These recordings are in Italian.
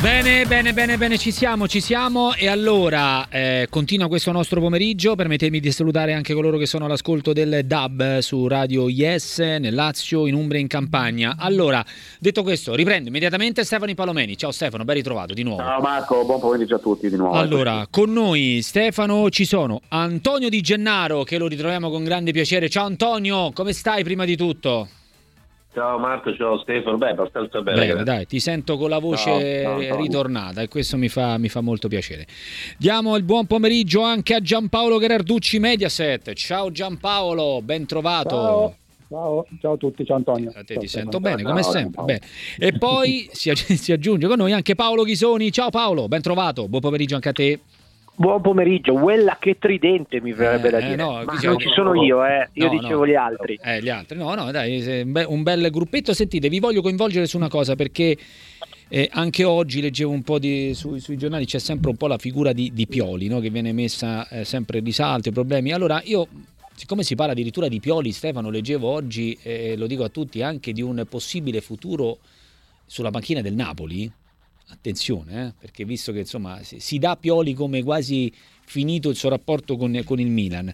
Bene, bene, bene, bene, ci siamo, ci siamo e allora eh, continua questo nostro pomeriggio, permettetemi di salutare anche coloro che sono all'ascolto del DAB su Radio Yes nel Lazio, in Umbria, in Campania. Allora, detto questo, riprendo immediatamente Stefano Palomeni. Ciao Stefano, ben ritrovato di nuovo. Ciao Marco, buon pomeriggio a tutti di nuovo. Allora, con noi Stefano ci sono Antonio Di Gennaro che lo ritroviamo con grande piacere. Ciao Antonio, come stai prima di tutto? Ciao Marco, ciao Stefano, beh abbastanza bene. Bene, dai, ti sento con la voce ciao, ciao, ritornata e questo mi fa, mi fa, molto piacere. Diamo il buon pomeriggio anche a Giampaolo Gherarducci Mediaset. Ciao Giampaolo, ben trovato. Ciao. Ciao, ciao, a tutti, ciao Antonio. A te ciao, ti sento bene, come sempre. Bene. E poi si, si aggiunge con noi anche Paolo Ghisoni. Ciao Paolo, ben trovato. Buon pomeriggio anche a te. Buon pomeriggio, quella che tridente mi verrebbe eh, da dire. No, Ma diciamo, non ci sono io, eh. io no, dicevo no, gli altri. Eh, gli altri, no, no, dai, un bel gruppetto. Sentite, vi voglio coinvolgere su una cosa perché eh, anche oggi leggevo un po' di, su, sui giornali, c'è sempre un po' la figura di, di Pioli che viene messa eh, sempre in risalto, i problemi. Allora io siccome si parla addirittura di Pioli, Stefano, leggevo oggi, eh, lo dico a tutti, anche di un possibile futuro sulla panchina del Napoli, attenzione, eh, perché visto che insomma si dà Pioli come quasi finito il suo rapporto con, con il Milan.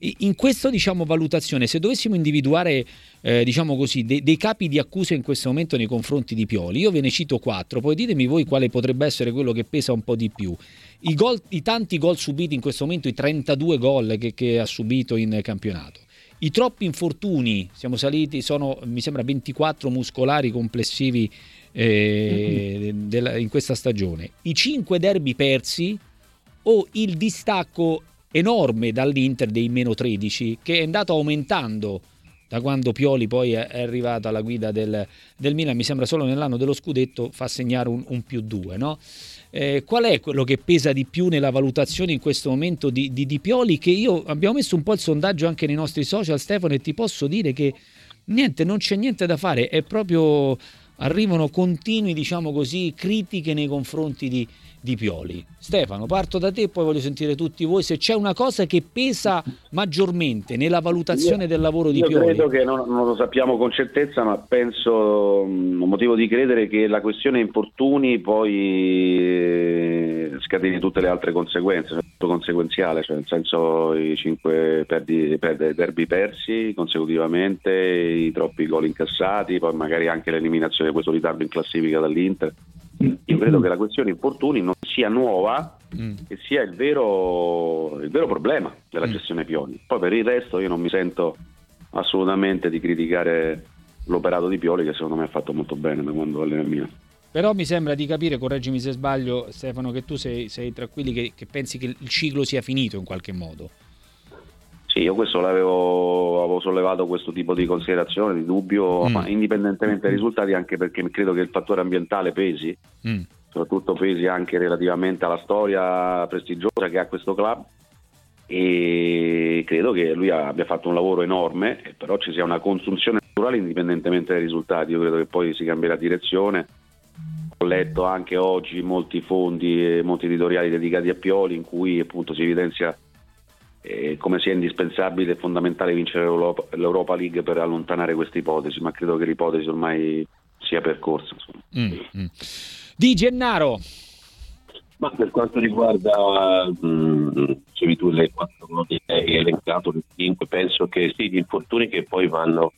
In questa diciamo, valutazione, se dovessimo individuare eh, diciamo così, de- dei capi di accusa in questo momento nei confronti di Pioli, io ve ne cito quattro, poi ditemi voi quale potrebbe essere quello che pesa un po' di più. I, gol, i tanti gol subiti in questo momento, i 32 gol che, che ha subito in campionato. I troppi infortuni, siamo saliti, sono mi sembra 24 muscolari complessivi eh, della, in questa stagione. I cinque derby persi o il distacco enorme dall'Inter dei meno 13 che è andato aumentando da quando Pioli poi è arrivato alla guida del, del Milan, mi sembra solo nell'anno dello scudetto fa segnare un, un più due. No? Eh, qual è quello che pesa di più nella valutazione in questo momento di, di, di, Pioli? Che io abbiamo messo un po' il sondaggio anche nei nostri social, Stefano, e ti posso dire che niente, non c'è niente da fare, è proprio arrivano continui, diciamo così, critiche nei confronti di, di Pioli. Stefano, parto da te e poi voglio sentire tutti voi se c'è una cosa che pesa maggiormente nella valutazione io, del lavoro di io Pioli. Io credo che non, non, lo sappiamo con certezza, ma penso, mm, ho motivo di credere che la questione infortuni poi eh, scateni tutte le altre conseguenze, tutto conseguenziale, cioè nel senso i cinque perdi, perdi, derby persi consecutivamente, i troppi gol incassati, poi magari anche l'eliminazione di questo ritardo in classifica dall'Inter io credo che la questione infortuni non sia nuova mm. e sia il vero, il vero problema della mm. gestione Pioli. Poi per il resto io non mi sento assolutamente di criticare l'operato di Pioli che secondo me ha fatto molto bene da quando allena il Milan. Però mi sembra di capire, correggimi se sbaglio Stefano, che tu sei, sei tra quelli che, che pensi che il ciclo sia finito in qualche modo. Sì, io questo l'avevo avevo sollevato questo tipo di considerazione, di dubbio, mm. ma indipendentemente dai risultati, anche perché credo che il fattore ambientale pesi, mm. soprattutto pesi anche relativamente alla storia prestigiosa che ha questo club e credo che lui abbia fatto un lavoro enorme, però ci sia una consunzione naturale indipendentemente dai risultati, io credo che poi si cambierà direzione. Ho letto anche oggi molti fondi e molti editoriali dedicati a Pioli in cui appunto si evidenzia eh, come sia indispensabile e fondamentale vincere l'Europa, l'Europa, League per allontanare questa ipotesi, ma credo che l'ipotesi ormai sia percorsa. Mm, mm. Di Gennaro. Ma per quanto riguarda, mh, mm, dicevi tu le quattro note che hai elencato, le cinque, penso che sì, gli infortuni che poi vanno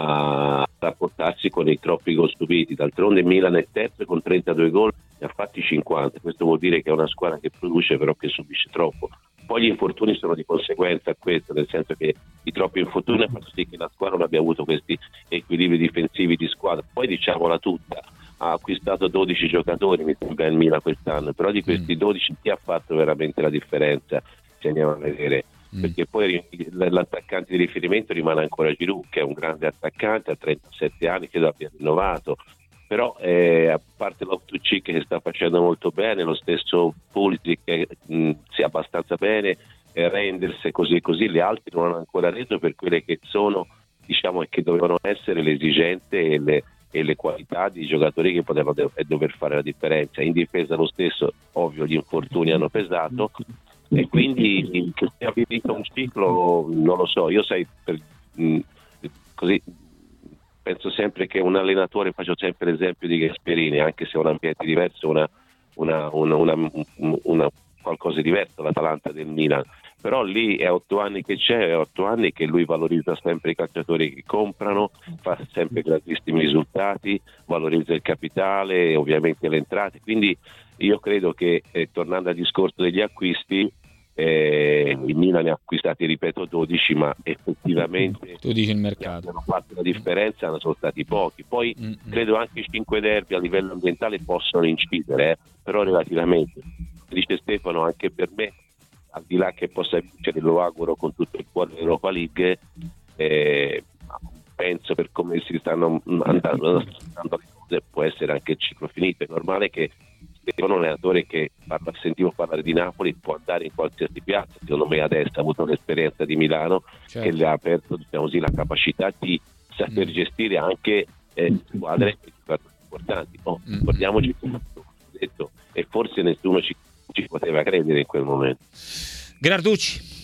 a rapportarsi con i troppi gol stupiti. D'altronde Milan è terzo con 32 gol, ne ha fatti 50, questo vuol dire che è una squadra che produce però che subisce troppo. Poi gli infortuni sono di conseguenza a questo, nel senso che i troppi infortuni hanno fatto sì che la squadra non abbia avuto questi equilibri difensivi di squadra. Poi diciamola tutta, ha acquistato 12 giocatori, mi sembra il Milan quest'anno, però di questi 12 mm. chi ha fatto veramente la differenza? Se andiamo a vedere. Mm. Perché poi l'attaccante di riferimento rimane ancora Giroud, che è un grande attaccante, ha 37 anni, credo abbia rinnovato, però eh, a parte l'Octucci che sta facendo molto bene, lo stesso Pulisic che mh, sia abbastanza bene, eh, così e così, le altre non hanno ancora reso per quelle che sono diciamo che dovevano essere le esigenze e le, e le qualità di giocatori che potevano dover fare la differenza. In difesa lo stesso, ovvio gli infortuni hanno pesato e quindi che sia finito un ciclo non lo so, io sai per, mh, così penso sempre che un allenatore, faccio sempre l'esempio di Gasperini, anche se è un ambiente diverso, una, una, una, qualcosa di diverso l'Atalanta del Milan, però lì è otto anni che c'è, è otto anni che lui valorizza sempre i calciatori che comprano, fa sempre grandissimi risultati, valorizza il capitale ovviamente le entrate, quindi io credo che eh, tornando al discorso degli acquisti, eh, il Milan ne ha acquistati, ripeto, 12, ma effettivamente tu dici il mercato. hanno fatto la differenza, sono stati pochi. Poi Mm-mm. credo anche i 5 derby a livello ambientale possono incidere, eh, però relativamente. Dice Stefano, anche per me, al di là che possa vincere, lo auguro con tutto il cuore dell'Europa League, eh, penso per come si stanno andando, andando le cose può essere anche il ciclo finito. È normale che un allenatore che parla, sentivo parlare di Napoli può andare in qualsiasi piazza, secondo me adesso ha avuto l'esperienza di Milano certo. che le ha aperto diciamo così, la capacità di saper mm. gestire anche eh, squadre importanti. Oh, mm. Ricordiamoci come detto, e forse nessuno ci, ci poteva credere in quel momento. Gradducci.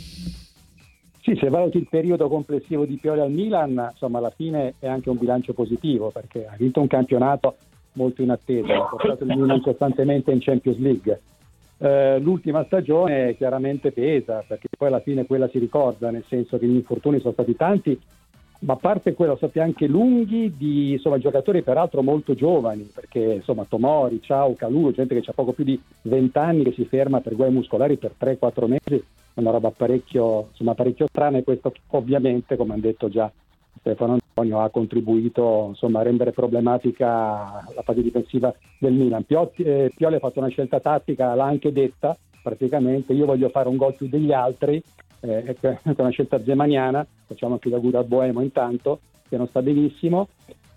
Sì, se valuti il periodo complessivo di Pioli al Milan, insomma alla fine è anche un bilancio positivo perché ha vinto un campionato molto in attesa, ha portato il Milan costantemente in Champions League. Eh, l'ultima stagione chiaramente pesa perché poi alla fine quella si ricorda, nel senso che gli infortuni sono stati tanti, ma a parte quello sono stati anche lunghi di insomma, giocatori peraltro molto giovani, perché insomma Tomori, Ciao, Calù, gente che ha poco più di 20 anni che si ferma per guai muscolari per 3-4 mesi, una roba parecchio, insomma, parecchio strana e questo ovviamente, come hanno detto già Stefano ha contribuito insomma, a rendere problematica la fase difensiva del Milan. Piotti, eh, Pioli ha fatto una scelta tattica, l'ha anche detta praticamente, io voglio fare un gol più degli altri, eh, è una scelta zemaniana, facciamo anche l'auguro a Boemo intanto, che non sta benissimo,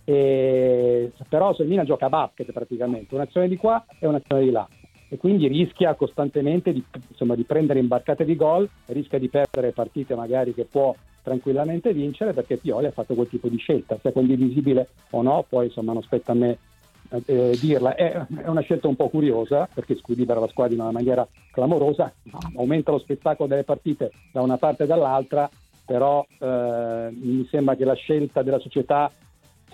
e, però se il Milan gioca a basket praticamente, un'azione di qua e un'azione di là e quindi rischia costantemente di, insomma, di prendere imbarcate di gol, rischia di perdere partite magari che può tranquillamente vincere perché Pioli ha fatto quel tipo di scelta, se è condivisibile o no, poi insomma non spetta a me eh, dirla. È, è, una scelta un po' curiosa perché squilibra la squadra in una maniera clamorosa, aumenta lo spettacolo delle partite da una parte e dall'altra, però eh, mi sembra che la scelta della società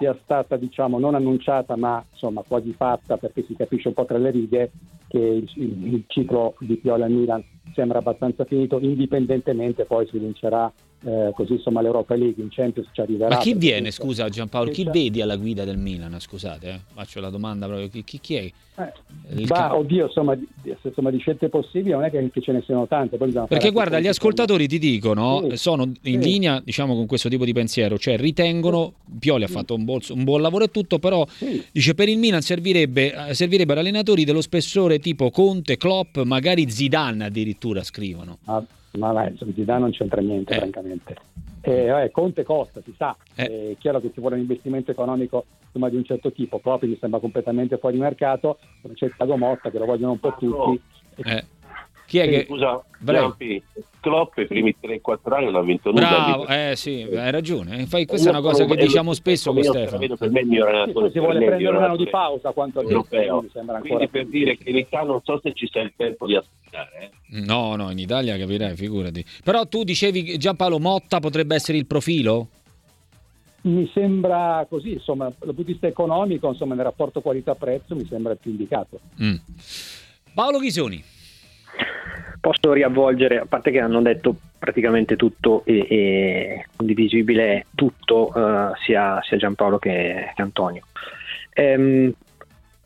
sia stata diciamo non annunciata ma insomma quasi fatta perché si capisce un po' tra le righe che il, il, ciclo di Piola Milan sembra abbastanza finito indipendentemente poi si vincerà eh, così insomma l'Europa League in Champions ci arriverà. Ma chi viene, scusa Giampaolo, chi vedi alla guida del Milan? Scusate, eh? faccio la domanda proprio, chi, chi, chi è? Eh, bah, oddio, insomma di, insomma, di scelte possibili non è che, che ce ne siano tante. Perché guarda, gli ascoltatori ti dicono, sì, sono in sì. linea diciamo con questo tipo di pensiero, cioè ritengono, Pioli ha fatto un, bolso, un buon lavoro e tutto, però dice per il Milan servirebbe, servirebbero allenatori dello spessore tipo Conte, Klopp, magari Zidane addirittura scrivono. Ah ma vai, Zidane non c'entra niente, eh. francamente. Eh, vabbè, Conte costa, si sa, eh. è chiaro che ci vuole un investimento economico insomma, di un certo tipo, proprio mi sembra completamente fuori mercato, c'è il Cago Motta che lo vogliono un po' tutti. Eh. Chi è che... Scusa, Giampi, Klopp i primi 3-4 anni non ha vinto nulla. Bravo, eh sì, hai ragione. Infatti questa è una cosa che diciamo spesso con Stefano. Per me il mio allenatore si vuole prendere un anno di pausa quanto al europeo. Quindi per dire che in Italia non so se ci sia il tempo di aspettare. Eh. No, no, in Italia capirai, figurati. Però tu dicevi Giampaolo Motta potrebbe essere il profilo? Mi sembra così, insomma, dal punto di vista economico, insomma, nel rapporto qualità-prezzo mi sembra più indicato. Mm. Paolo Ghisoni posso riavvolgere, a parte che hanno detto praticamente tutto e, e condivisibile tutto, uh, sia, sia, Giampaolo che, che Antonio. Ehm,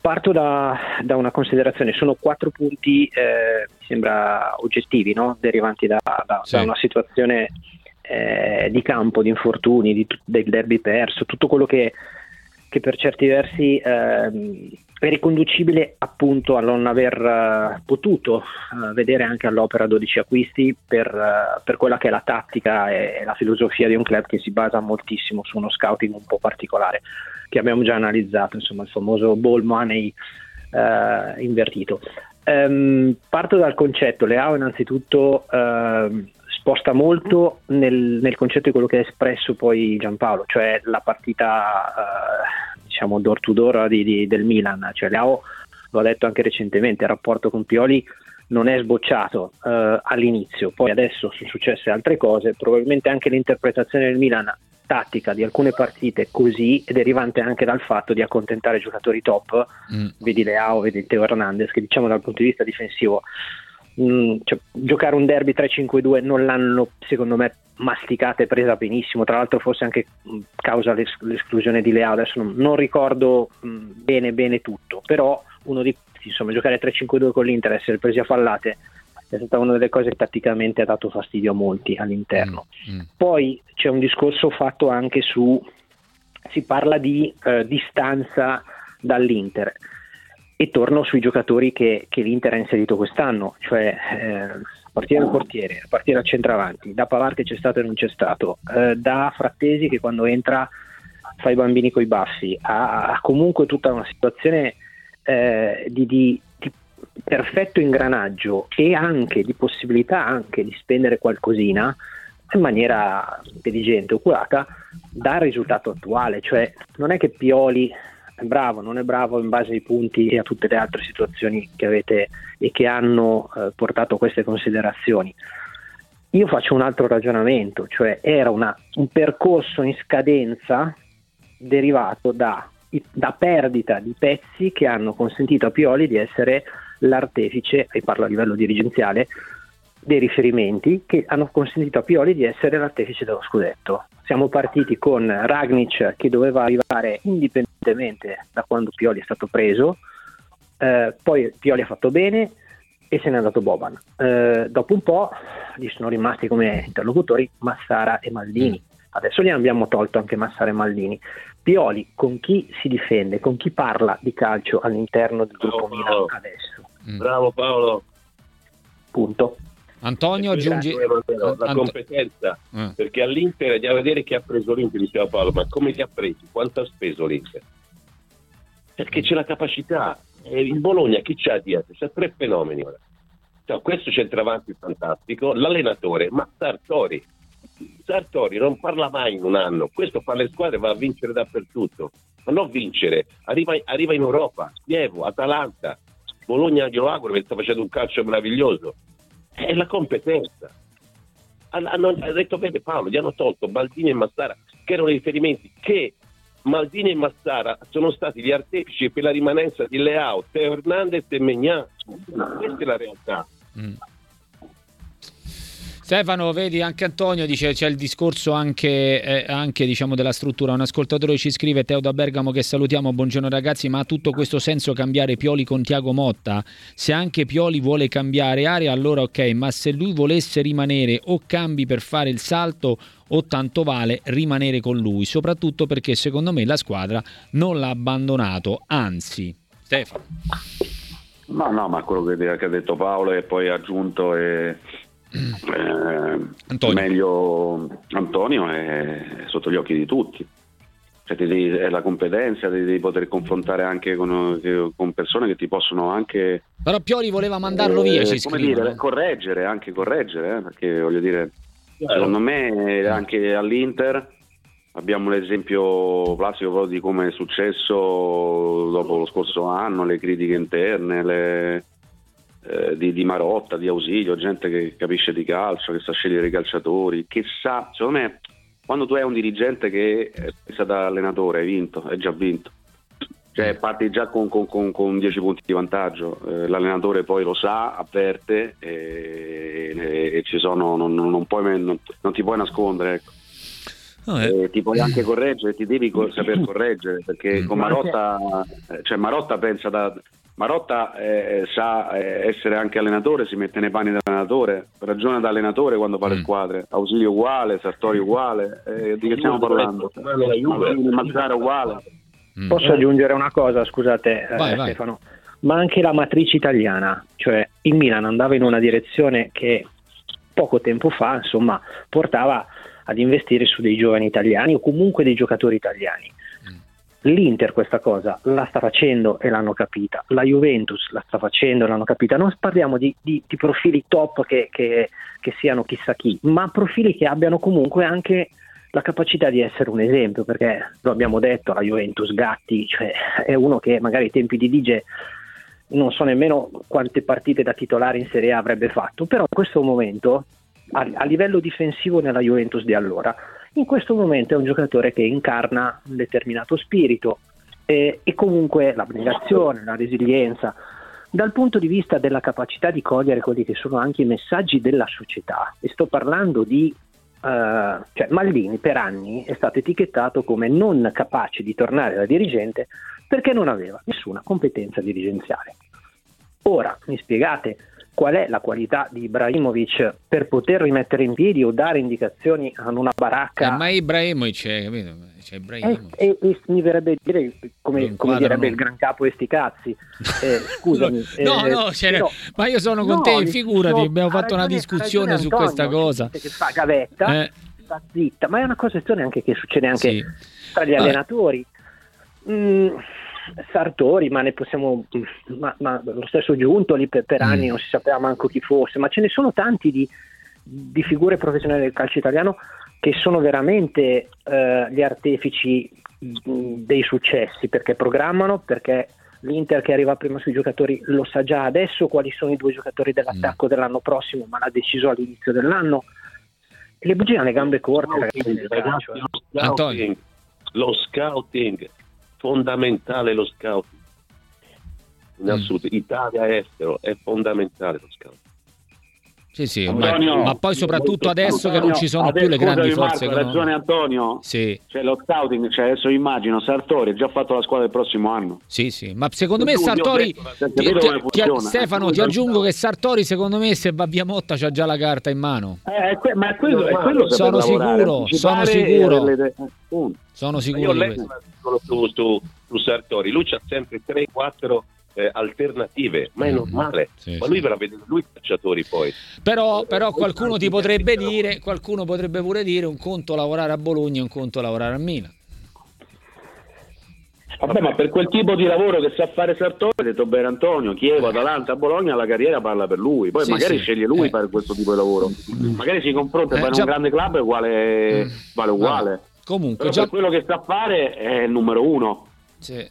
parto da, da, una considerazione, sono quattro punti, eh, mi sembra oggettivi, no? derivanti da, da, sì. da, una situazione eh, di campo, di infortuni, di, del derby perso, tutto quello che che per certi versi eh, è riconducibile appunto a non aver uh, potuto uh, vedere anche all'opera 12 acquisti per, uh, per, quella che è la tattica e, la filosofia di un club che si basa moltissimo su uno scouting un po' particolare che abbiamo già analizzato, insomma il famoso ball money invertito. Um, parto dal concetto, Leao innanzitutto ehm, sposta molto nel, nel, concetto di quello che ha espresso poi Giampaolo, cioè la partita eh, diciamo door to door di, di, del Milan, cioè Leao lo ha detto anche recentemente, il rapporto con Pioli non è sbocciato eh, all'inizio, poi adesso sono successe altre cose, probabilmente anche l'interpretazione del Milan tattica di alcune partite così è derivante anche dal fatto di accontentare giocatori top, mm. vedi Leao, vedi Teo Hernandez, che diciamo dal punto di vista difensivo mh, mm, cioè, giocare un derby 3-5-2 non l'hanno secondo me masticata e presa benissimo, tra l'altro forse anche mh, mm, causa l'es- l'esclusione di Leao, adesso non, non ricordo mh, bene bene tutto, però uno di insomma giocare 3-5-2 con l'Inter, essere presi a fallate è stata una delle cose che tatticamente ha dato fastidio a molti all'interno. Mm, mm. Poi c'è un discorso fatto anche su, si parla di eh, distanza dall'Inter e torno sui giocatori che, che l'Inter ha inserito quest'anno, cioè eh, partire dal portiere, a partire dal centravanti, da Pavar che c'è stato e non c'è stato, eh, da Frattesi che quando entra fa i bambini coi baffi, ha, ha comunque tutta una situazione eh, di, di, di, perfetto ingranaggio e anche di possibilità anche di spendere qualcosina in maniera intelligente, oculata, dal risultato attuale, cioè non è che Pioli è bravo, non è bravo in base ai punti e a tutte le altre situazioni che avete e che hanno eh, portato a queste considerazioni. Io faccio un altro ragionamento, cioè era una, un percorso in scadenza derivato da, da, perdita di pezzi che hanno consentito a Pioli di essere l'artefice, e parlo a livello dirigenziale, dei riferimenti che hanno consentito a Pioli di essere l'artefice dello scudetto. Siamo partiti con Ragnic che doveva arrivare indipendentemente da quando Pioli è stato preso, eh, poi Pioli ha fatto bene e se n'è andato Boban. Eh, dopo un po' gli sono rimasti come interlocutori Massara e Maldini. Adesso gli abbiamo tolto anche Massara e Maldini. Pioli con chi si difende, con chi parla di calcio all'interno del gruppo Milan adesso? Bravo Paolo. Punto. Antonio aggiungi la Ant- competenza eh. perché all'Inter andiamo a vedere chi ha preso l'Inter diceva Paolo ma come li ha presi? Quanto ha speso l'Inter? Perché c'è la capacità. E il Bologna chi c'ha dietro c'ha tre fenomeni ora. Cioè, questo centravanti fantastico l'allenatore ma Sartori. Sartori non parla mai in un anno. Questo fa le squadre va a vincere dappertutto. Ma non vincere. Arriva, arriva in Europa. Chievo, Atalanta. Bologna glielo auguro perché sta facendo un calcio meraviglioso è la competenza. Hanno, ha detto bene Paolo, gli hanno tolto Maldini e Massara, che erano i riferimenti che Maldini e Massara sono stati gli artefici per la rimanenza di Leao, Teo Hernandez e Megnan. Questa è la realtà. Mm. Stefano, vedi anche Antonio dice c'è il discorso anche, eh, anche diciamo, della struttura. Un ascoltatore ci scrive, Teo da Bergamo che salutiamo, buongiorno ragazzi, ma ha tutto questo senso cambiare Pioli con Tiago Motta? Se anche Pioli vuole cambiare area allora ok, ma se lui volesse rimanere o cambi per fare il salto o tanto vale rimanere con lui, soprattutto perché secondo me la squadra non l'ha abbandonato, anzi. Stefano. No, no, ma quello che, ha detto Paolo e poi ha aggiunto è eh, Antonio. meglio Antonio è sotto gli occhi di tutti. Cioè, devi, è la competenza, devi, devi poter confrontare anche con, con, persone che ti possono anche. Però Pioli voleva mandarlo eh, via. Ci come dire, correggere, anche correggere, eh, perché voglio dire, secondo me anche all'Inter abbiamo l'esempio classico di come è successo dopo lo scorso anno, le critiche interne, le, eh, di, di, Marotta, di Ausilio, gente che capisce di calcio, che sa scegliere i calciatori, che sa, secondo me, quando tu hai un dirigente che pensa da allenatore, hai vinto, hai già vinto. Cioè parti già con, con, con, con 10 punti di vantaggio, eh, l'allenatore poi lo sa, avverte e, e, e ci sono, non, non, puoi, non, non, ti puoi nascondere. Ecco. Oh, eh. ti puoi anche correggere, ti devi saper correggere perché mm. con Marotta, eh, cioè Marotta pensa da, Marotta eh, sa eh, essere anche allenatore, si mette nei panni dell'allenatore, ragiona da allenatore quando fa le mm. squadre, Ausilio uguale, Sartori uguale, eh, di che stiamo parlando? Mazzara uguale. Mm. Posso aggiungere una cosa, scusate eh, vai, Stefano, vai. ma anche la matrice italiana, cioè il Milan andava in una direzione che poco tempo fa insomma portava ad investire su dei giovani italiani o comunque dei giocatori italiani L'Inter questa cosa la sta facendo e l'hanno capita, la Juventus la sta facendo e l'hanno capita. Non parliamo di, di, di profili top che, che, che, siano chissà chi, ma profili che abbiano comunque anche la capacità di essere un esempio, perché lo abbiamo detto, la Juventus Gatti cioè, è uno che magari ai tempi di Dige non so nemmeno quante partite da titolare in Serie A avrebbe fatto, però in questo momento a, a livello difensivo nella Juventus di allora In questo momento è un giocatore che incarna un determinato spirito eh, e comunque l'abnegazione, la resilienza, dal punto di vista della capacità di cogliere quelli che sono anche i messaggi della società, e sto parlando di Uh, cioè Maldini per anni è stato etichettato come non capace di tornare da dirigente perché non aveva nessuna competenza dirigenziale. Ora mi spiegate qual è la qualità di Ibrahimovic per poter rimettere in piedi o dare indicazioni a una baracca? Eh, ma Ibrahimovic è, capito? C'è Ibrahimovic. E, e, e, mi verrebbe dire, come, come direbbe non... il gran capo e sti cazzi, eh, scusami. no, eh, no, no, ma io sono con no, te, figurati, abbiamo fatto ragione, una discussione su Antonio, questa cosa. Che fa gavetta, eh. sta zitta, ma è una cosa anche che succede anche sì. tra gli allenatori. Mm, Sartori, ma ne possiamo, ma, ma lo stesso Giuntoli per, per anni mm. non si sapeva manco chi fosse, ma ce ne sono tanti di, di figure professionali del calcio italiano che sono veramente eh, gli artefici dei successi perché programmano, perché l'Inter che arriva prima sui giocatori lo sa già adesso quali sono i due giocatori dell'attacco mm. dell'anno prossimo, ma l'ha deciso all'inizio dell'anno. E le bugie alle gambe corte, ragazzi, ragazzi, lo, scouting, lo scouting fondamentale lo scout. In assoluto, mm. Italia estero è fondamentale lo scout. Sì, sì, Antonio, ma, poi soprattutto adesso Antonio, che non ci sono più le grandi forze Marco, ragione Antonio. Sì. C'è lo scouting, cioè adesso immagino Sartori ha già fatto la squadra del prossimo anno. Sì, sì, ma secondo me Sartori ti, ti, ti, Stefano, ti aggiungo che Sartori secondo me se va via Motta c'ha già la carta in mano. Eh, que- ma è quello, è quello sono sicuro, sono sicuro. Le... Sono sicuro. Io ho su, su, su Sartori, lui c'ha sempre 3-4 eh, alternative, ma è mm. normale. Sì, ma lui sì. verrà a vedere lui i cacciatori poi. Però, però qualcuno ti potrebbe dire, qualcuno potrebbe pure dire un conto lavorare a Bologna e un conto lavorare a Milan. Vabbè, ma per quel tipo di lavoro che sa fare Sartori, ha detto bene Antonio, Chievo, Atalanta, Bologna, la carriera parla per lui. Poi sì, magari sì. sceglie lui eh. fare questo tipo di lavoro. Magari si confronta eh, fare già... un grande club e uguale, mm. vale uguale. No. Comunque, già... quello che sa fare è il numero uno. Sì.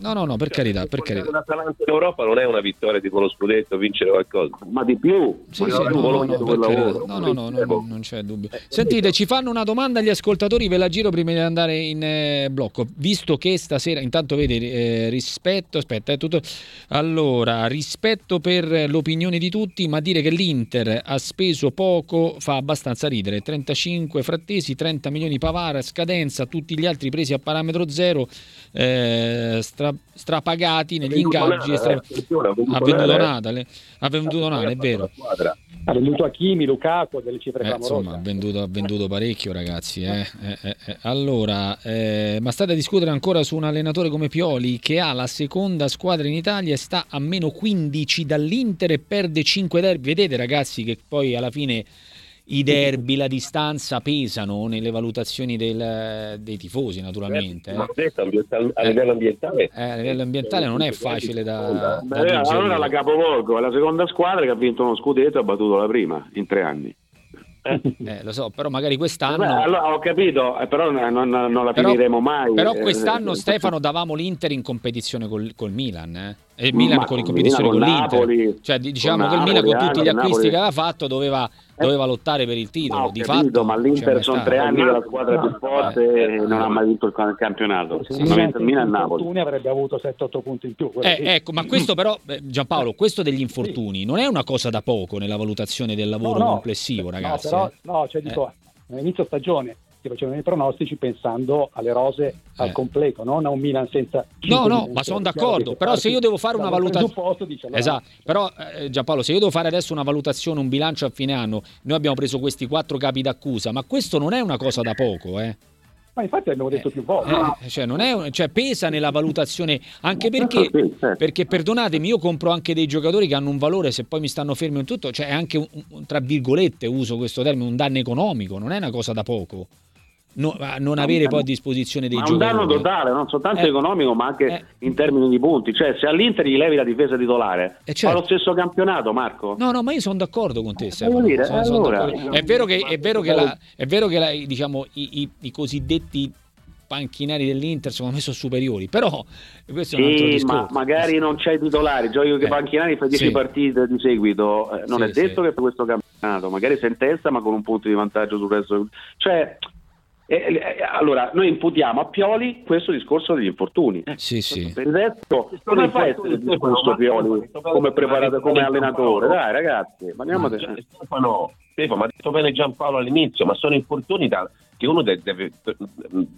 No, no, no, per cioè, carità, per carità. L'Atalanta in Europa non è una vittoria tipo lo scudetto, vincere qualcosa. Ma di più. Sì, sì, no, no, no, no, no, no, non c'è dubbio. Sentite, ci fanno una domanda gli ascoltatori, ve la giro prima di andare in eh, blocco. Visto che stasera, intanto vedi, eh, rispetto, aspetta, è tutto... Allora, rispetto per l'opinione di tutti, ma dire che l'Inter ha speso poco fa abbastanza ridere. 35 frattesi, 30 milioni Pavara, scadenza, tutti gli altri presi a parametro zero. Eh, stra, strapagati negli ingaggi. Stra... Ha venduto Natale, ha venduto Natale, è vero. Ha venduto Achimi, Lukaku, delle cifre eh, Insomma, ha venduto, ha venduto parecchio, ragazzi. Eh. Eh, eh, eh. allora, eh, ma state a discutere ancora su un allenatore come Pioli che ha la seconda squadra in Italia e sta a meno 15 dall'Inter e perde 5 derby. Vedete, ragazzi, che poi alla fine i derby, la distanza pesano nelle valutazioni del, dei tifosi, naturalmente. Eh. A livello ambientale, eh, a livello ambientale non è facile da, da Beh, Allora la capovolgo, è la seconda squadra che ha vinto uno scudetto e ha battuto la prima in tre anni. Eh, lo so, però magari quest'anno. Beh, allora, ho capito, eh, però non, non la però, finiremo mai. Però eh, quest'anno, eh, Stefano, davamo l'Inter in competizione col, col Milan. Eh? E il Milan con, in competizione con, con l'Inter. Napoli, cioè, diciamo che il Milan con tutti gli acquisti Napoli. che aveva fatto doveva doveva lottare per il titolo. No, di capito, fatto, ma l'Inter sono tre anni la squadra più forte eh, e non ha mai vinto il campionato. Sì, sì, il Milan Napoli. avrebbe avuto 7-8 punti in più. Eh, ecco, ma questo però, Giampaolo, questo degli infortuni sì. non è una cosa da poco nella valutazione del lavoro no, no, complessivo, ragazzi. No, però, eh. no cioè dico, eh. all'inizio stagione si facevano i pronostici pensando alle rose al eh. completo, non a un Milan senza... No, no, ma sono d'accordo, però se io devo fare una valutazione... Esatto, però eh, Giampaolo, se io devo fare adesso una valutazione, un bilancio a fine anno, noi abbiamo preso questi quattro capi d'accusa, ma questo non è una cosa da poco, eh. Ma infatti abbiamo detto eh, più volte. Eh, cioè, non è, cioè, pesa nella valutazione, anche perché, certo. perché, perdonatemi, io compro anche dei giocatori che hanno un valore, se poi mi stanno fermi in tutto, cioè è anche, un, tra virgolette, uso questo termine, un danno economico, non è una cosa da poco no, non avere poi a disposizione dei ma giocatori. È un danno totale, non soltanto eh, economico, ma anche eh, in termini di punti. Cioè, se all'Inter gli levi la difesa titolare, eh certo. fa lo stesso campionato, Marco. No, no, ma io sono d'accordo con te. Dire, sono, sono allora, è vero che, è vero che, la, è vero che la, diciamo, i, i, i cosiddetti panchinari dell'Inter secondo me sono superiori però questo è un altro discorso ma magari non c'hai titolari giochi che eh, panchinari fai 10 sì. partite di seguito eh, non sì, è detto che per questo campionato magari sei in testa ma con un punto di vantaggio sul resto cioè eh, eh, allora, noi imputiamo a Pioli questo discorso degli infortuni. Eh, sì, sì. Per il resto, come fa essere discorso Pioli come preparato come allenatore? Dai, ragazzi, parliamo di Stefano, Stefano, ma ha detto bene Giampaolo all'inizio, ma sono infortuni da, che uno deve, deve,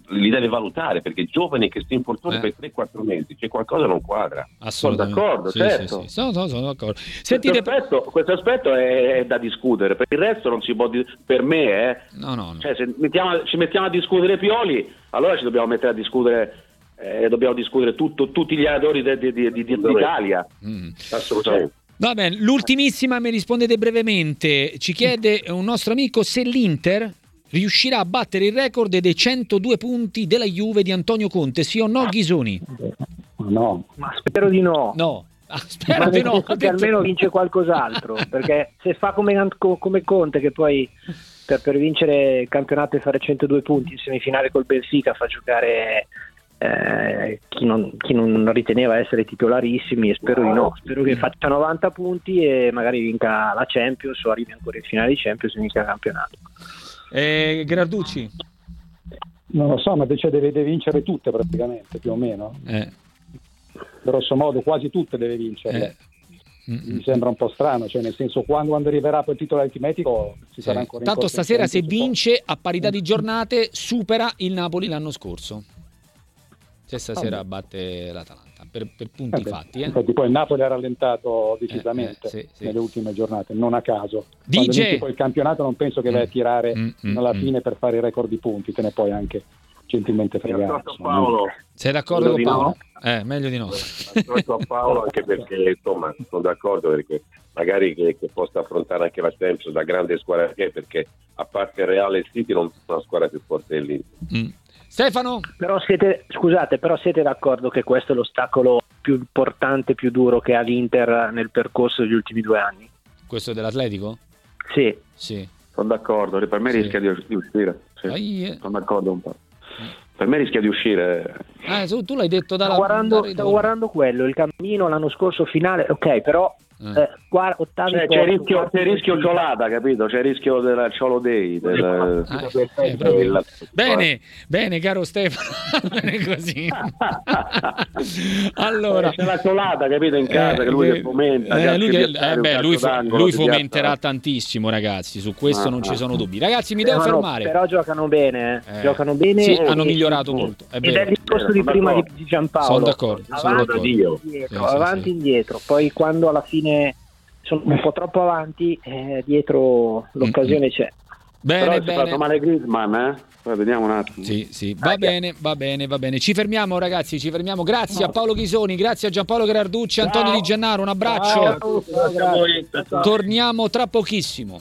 li deve valutare perché giovani che si infortunano eh. per 3-4 mesi, c'è qualcosa che non quadra. Sono d'accordo, sì, certo. Sì, sì. Sono, sono, sono d'accordo. Sentite... Questo, aspetto, questo aspetto è, è, da discutere, per il resto non si può dire, per me, eh. no, no, no. Cioè, se mettiamo, ci mettiamo a discutere Pioli, allora ci dobbiamo mettere a discutere eh, dobbiamo discutere tutto, tutti gli allenatori d'Italia. Mm. Assolutamente. Va bene, l'ultimissima mi rispondete brevemente. Ci chiede un nostro amico se l'Inter riuscirà a battere il record dei 102 punti della Juve di Antonio Conte, sì o no Ghisoni? No, ma spero di no. No. Ah, spero ma di no. Che almeno vince qualcos'altro, perché se fa come, come Conte che poi per, per, vincere il campionato e fare 102 punti in semifinale col Benfica fa giocare eh, chi, non, chi, non, riteneva essere titolarissimi e spero di no, spero che faccia 90 punti e magari vinca la Champions o arrivi ancora in finale di Champions e vinca il campionato. Eh, Gerarducci? Non lo so, ma cioè deve, deve, vincere tutte praticamente, più o meno. Eh. Grosso modo quasi tutte deve vincere. Eh. Mi sembra un po' strano, cioè nel senso quando, quando arriverà poi il titolo aritmetico ci sarà ancora Tanto stasera se vince a parità di giornate supera il Napoli l'anno scorso. Se stasera batte l'Atalanta per, per punti eh fatti. Eh. Infatti poi il Napoli ha rallentato decisamente eh, eh, sì, sì. nelle ultime giornate, non a caso. DJ... Poi il campionato non penso che vai a mm. tirare mm, mm, alla mm. fine per fare i record di punti, te ne puoi anche gentilmente fregare. Sei d'accordo con Paolo? No? Eh, meglio di no. D'accordo a Paolo anche perché insomma sono d'accordo perché magari che, che, possa affrontare anche la Champions da grande squadra che è perché a parte il Real e City non sono una squadra più forte dell'Inter. Mm. Stefano? Però siete, scusate, però siete d'accordo che questo è l'ostacolo più importante, più duro che ha l'Inter nel percorso degli ultimi due anni? Questo dell'Atletico? Sì. sì. Sono d'accordo, per me sì. rischia di, uscire. Sì. Sono d'accordo un po'. Per me rischia di uscire. Ah, tu l'hai detto dalla stavo guardando, stavo guardando quello, il cammino l'anno scorso finale, ok, però eh. eh ottavi cioè, c'è, rischio, c'è rischio ciolata, capito? C'è il rischio del ciolo dei. Del, ah, eh, della... Bene, bene, caro Stefano. bene così. allora, c'è la ciolata, capito? In casa eh, che lui che fomenta. Eh, lui, che, beh, lui, fo- lui fomenterà tantissimo, ragazzi. Su questo ah, non ci sono dubbi. Ragazzi, mi devo fermare. Però giocano bene. Giocano bene. Sì, hanno migliorato molto. È ed è il discorso di prima di Giampaolo. Sono d'accordo. Avanti, indietro, avanti, indietro. Poi quando alla fine fine sono un po' troppo avanti, eh, dietro l'occasione c'è. Bene, Però bene. fatto male Griezmann, eh? Poi vediamo un attimo. Sì, sì, va ah, bene, va bene, va bene. Ci fermiamo ragazzi, ci fermiamo. Grazie no. a Paolo Ghisoni, grazie a Giampaolo Gerarducci, Antonio Di Gennaro, un abbraccio. Ciao, Ciao, Torniamo tra pochissimo.